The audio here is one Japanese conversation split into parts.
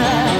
love.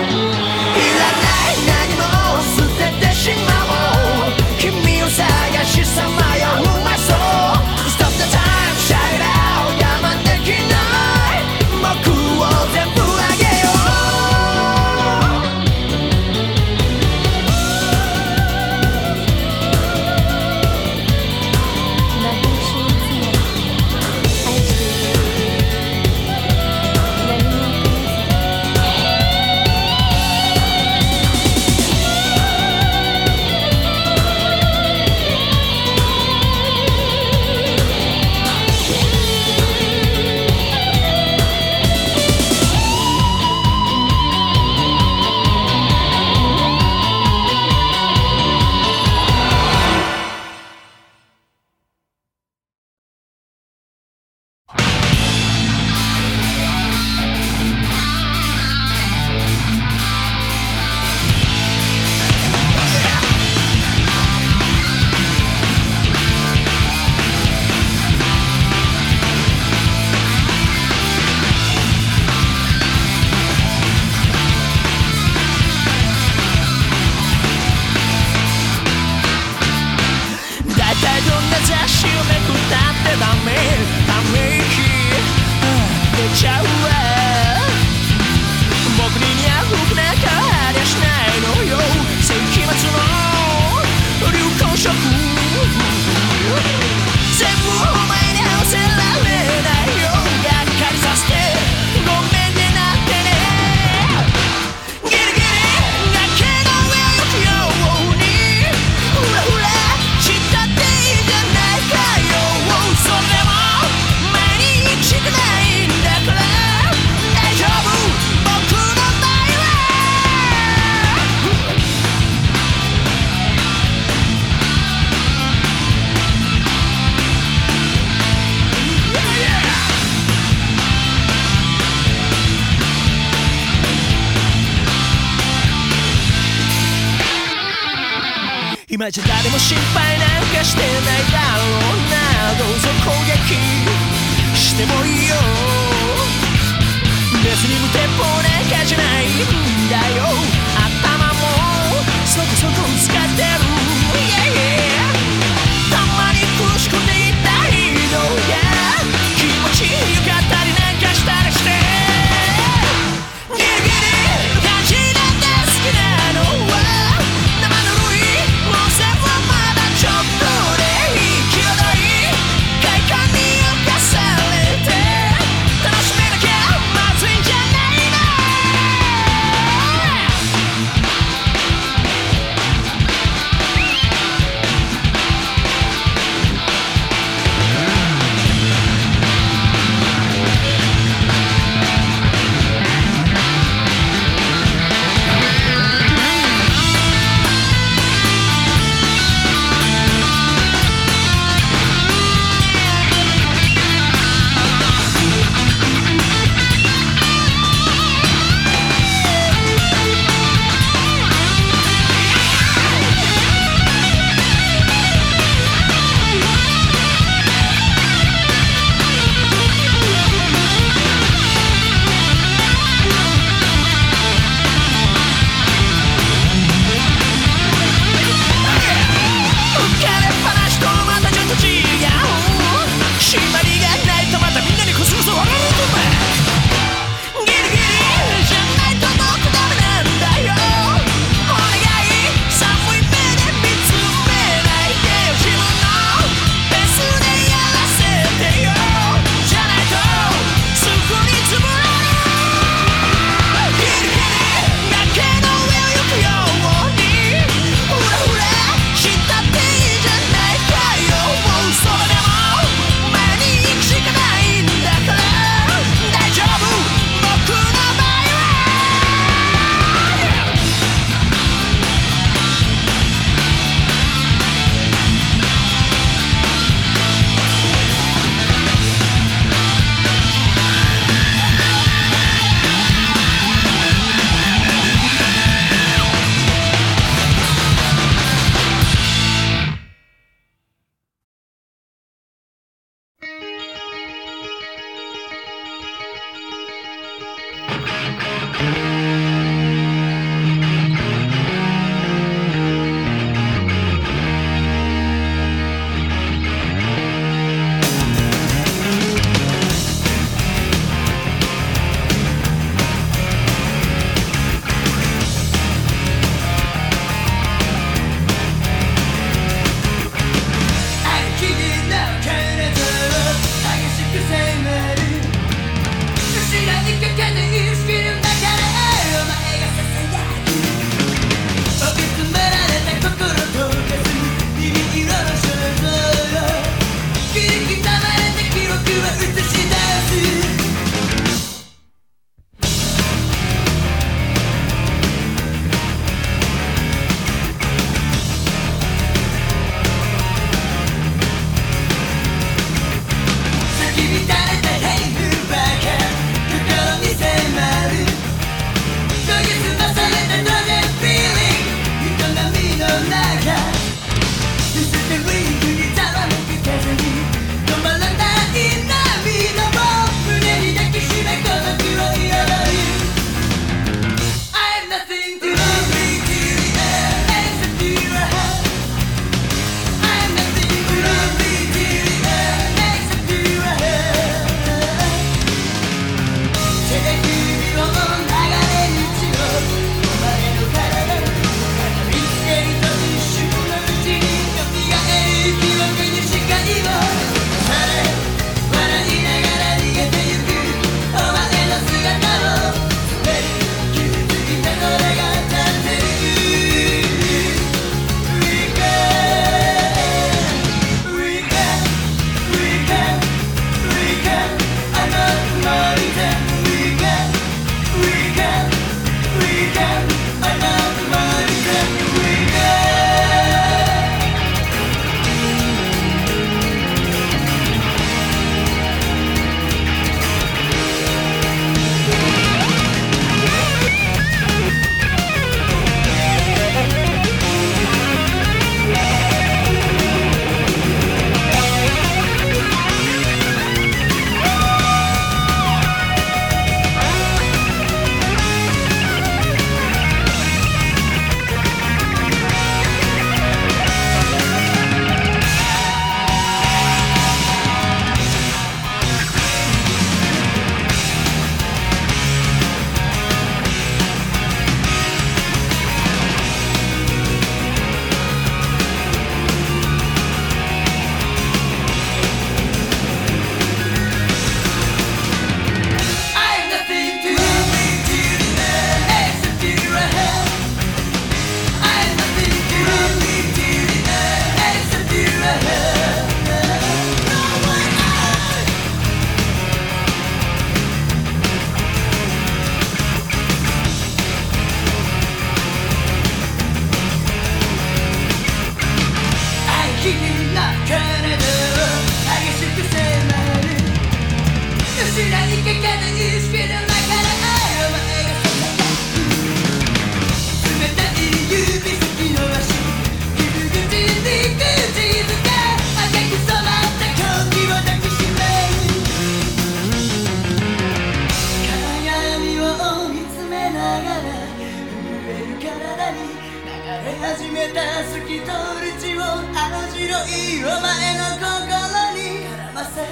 いお前の心に絡ませ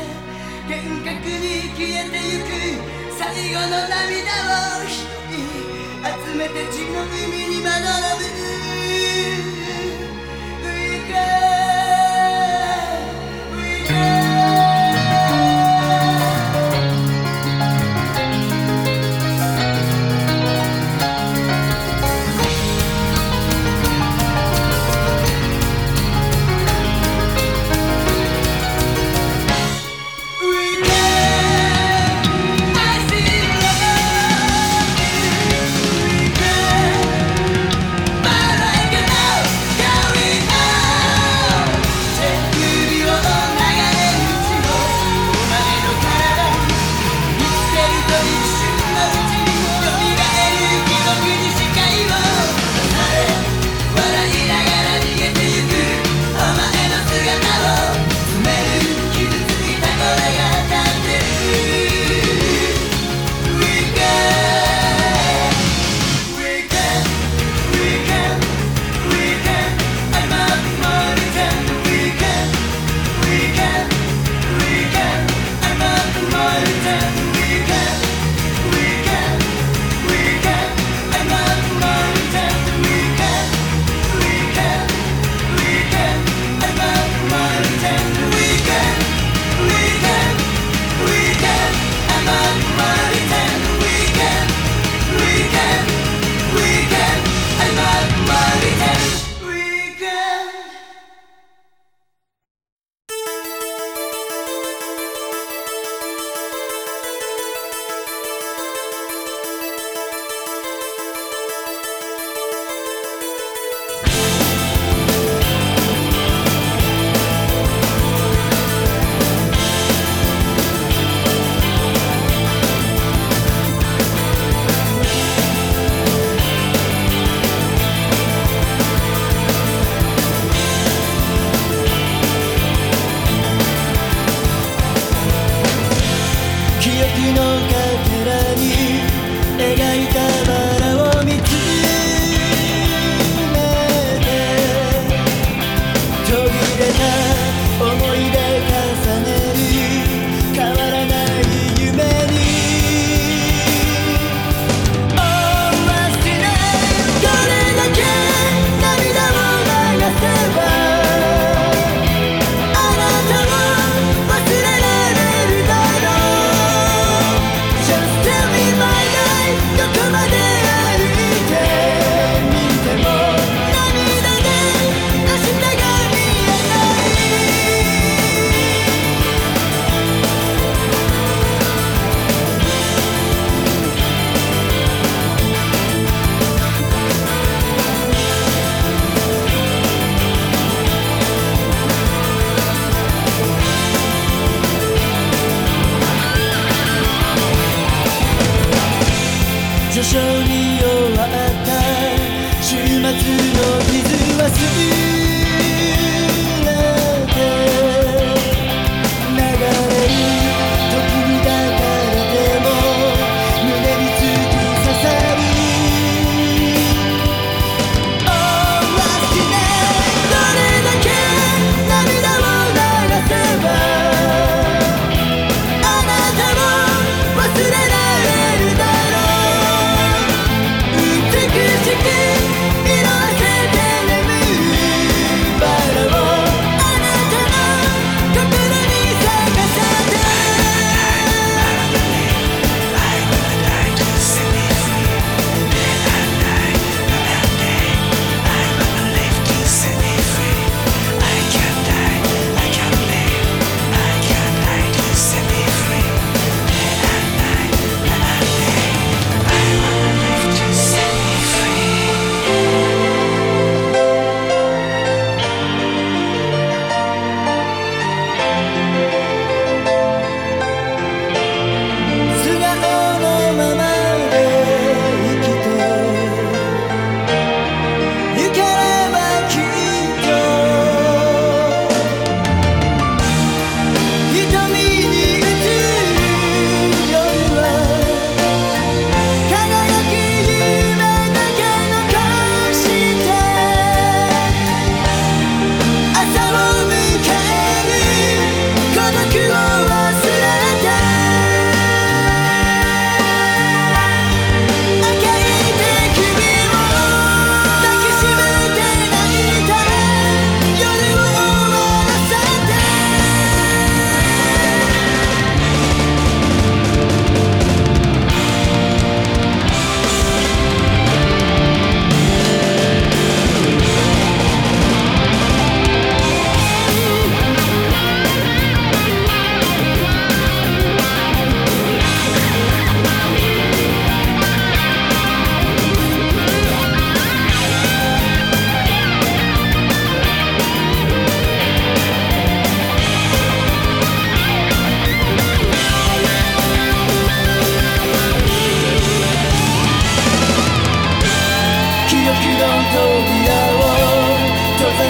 幻覚に消えてゆく最後の涙を拾い集めて血の海にまどろむ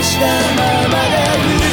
したままで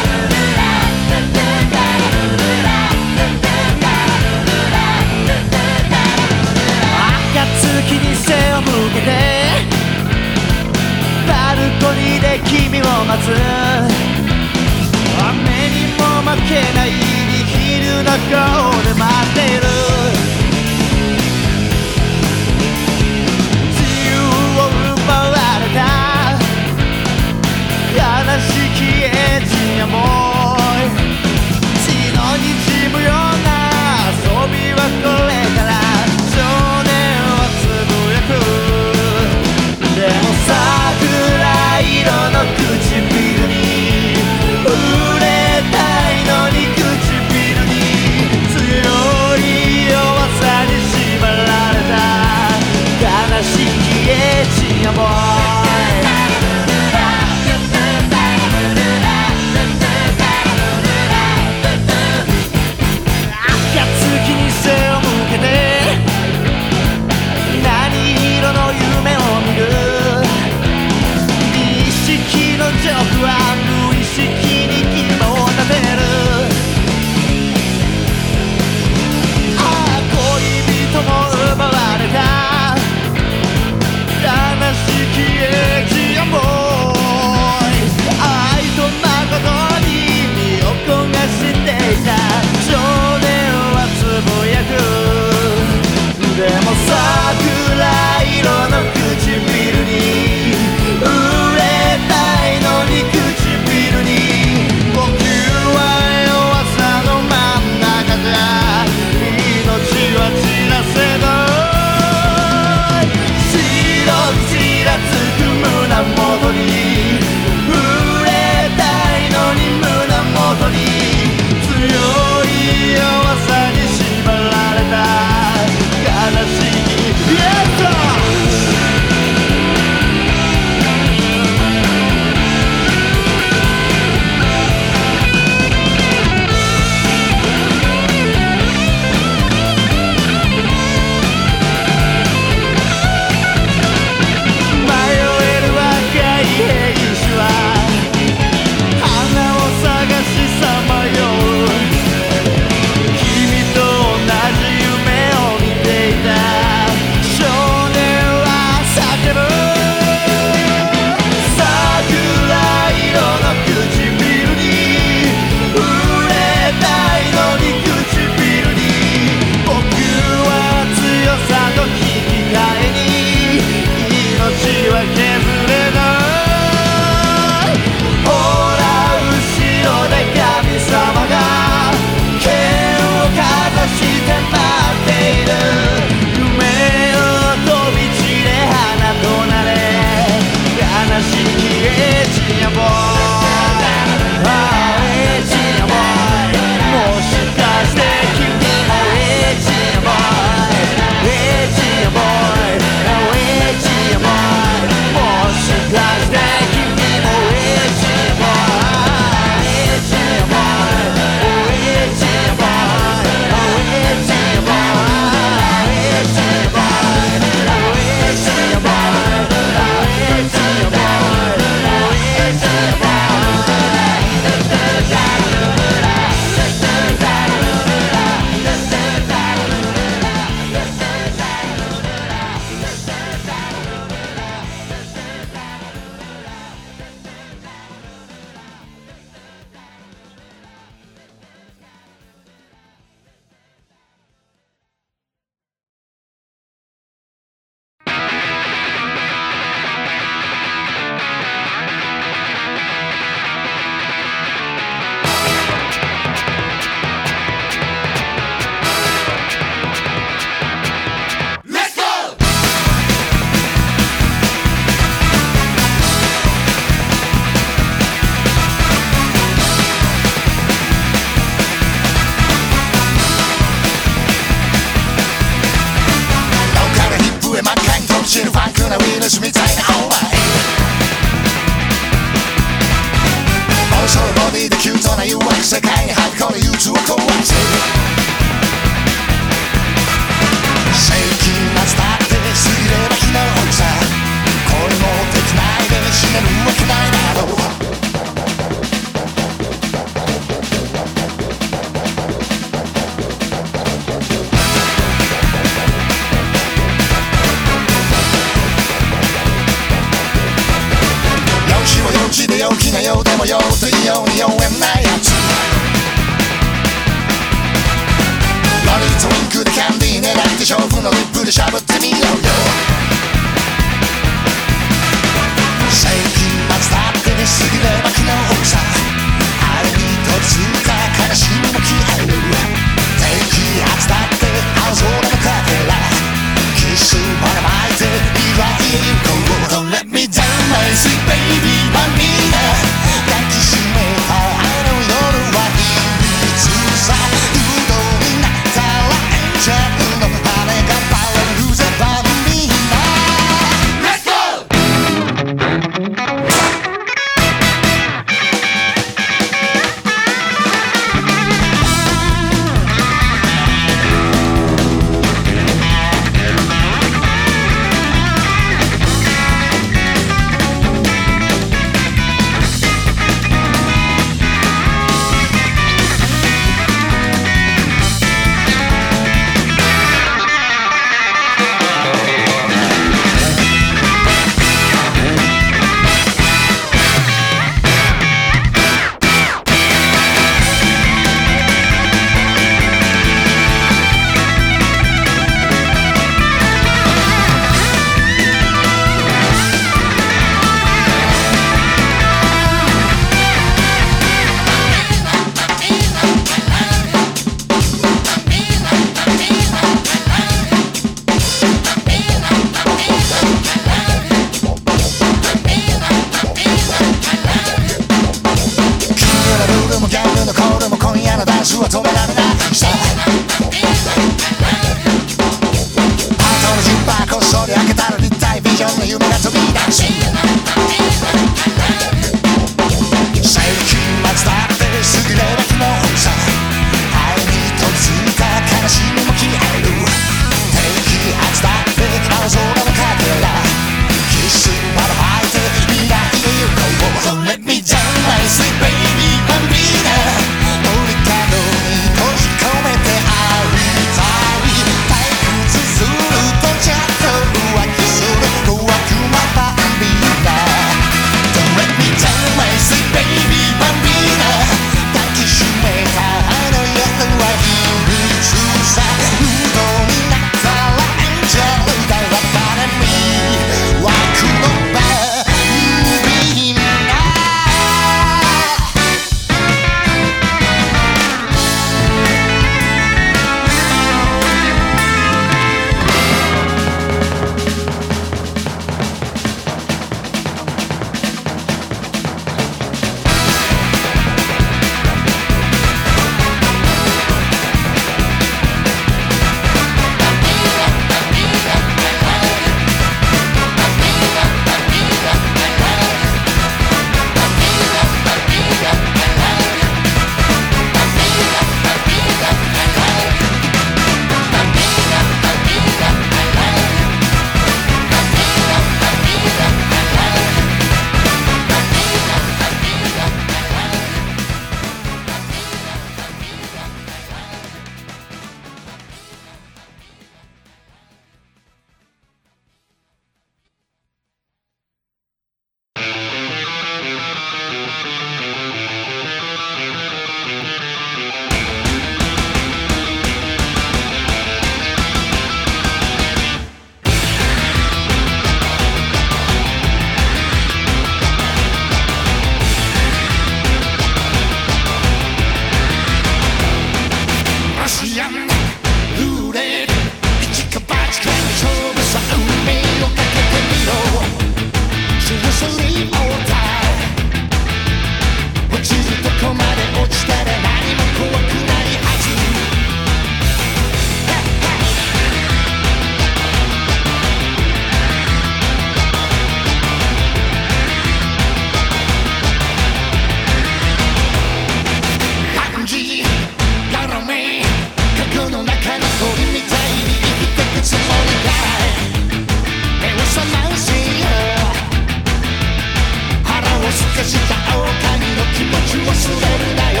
化した青髪の気持ち忘れるなよ。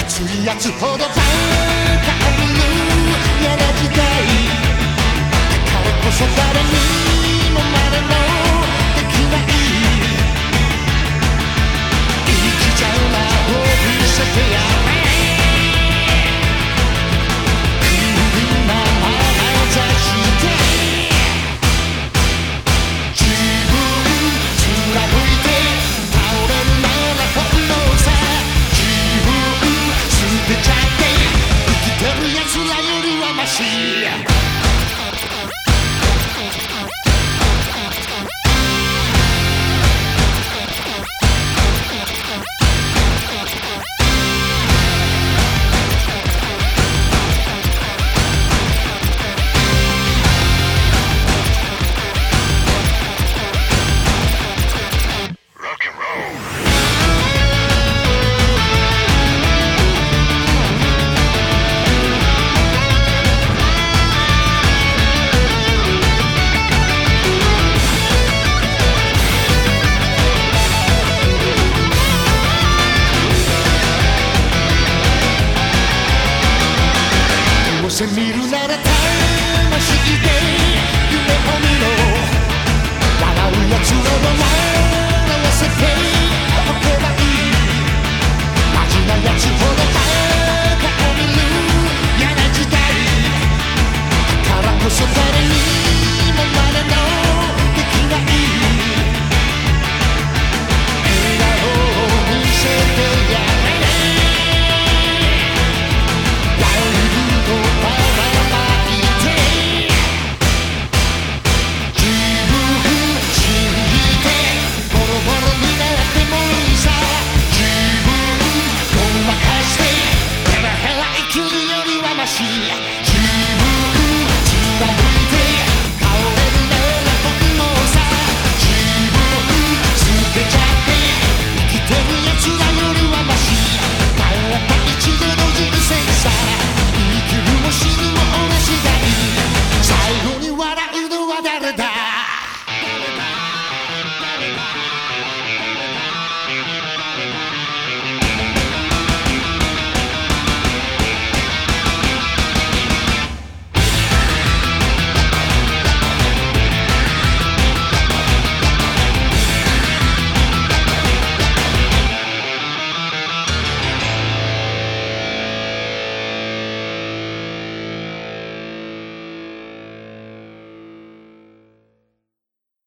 熱いやつほどバカる嫌な時代だからこそ誰に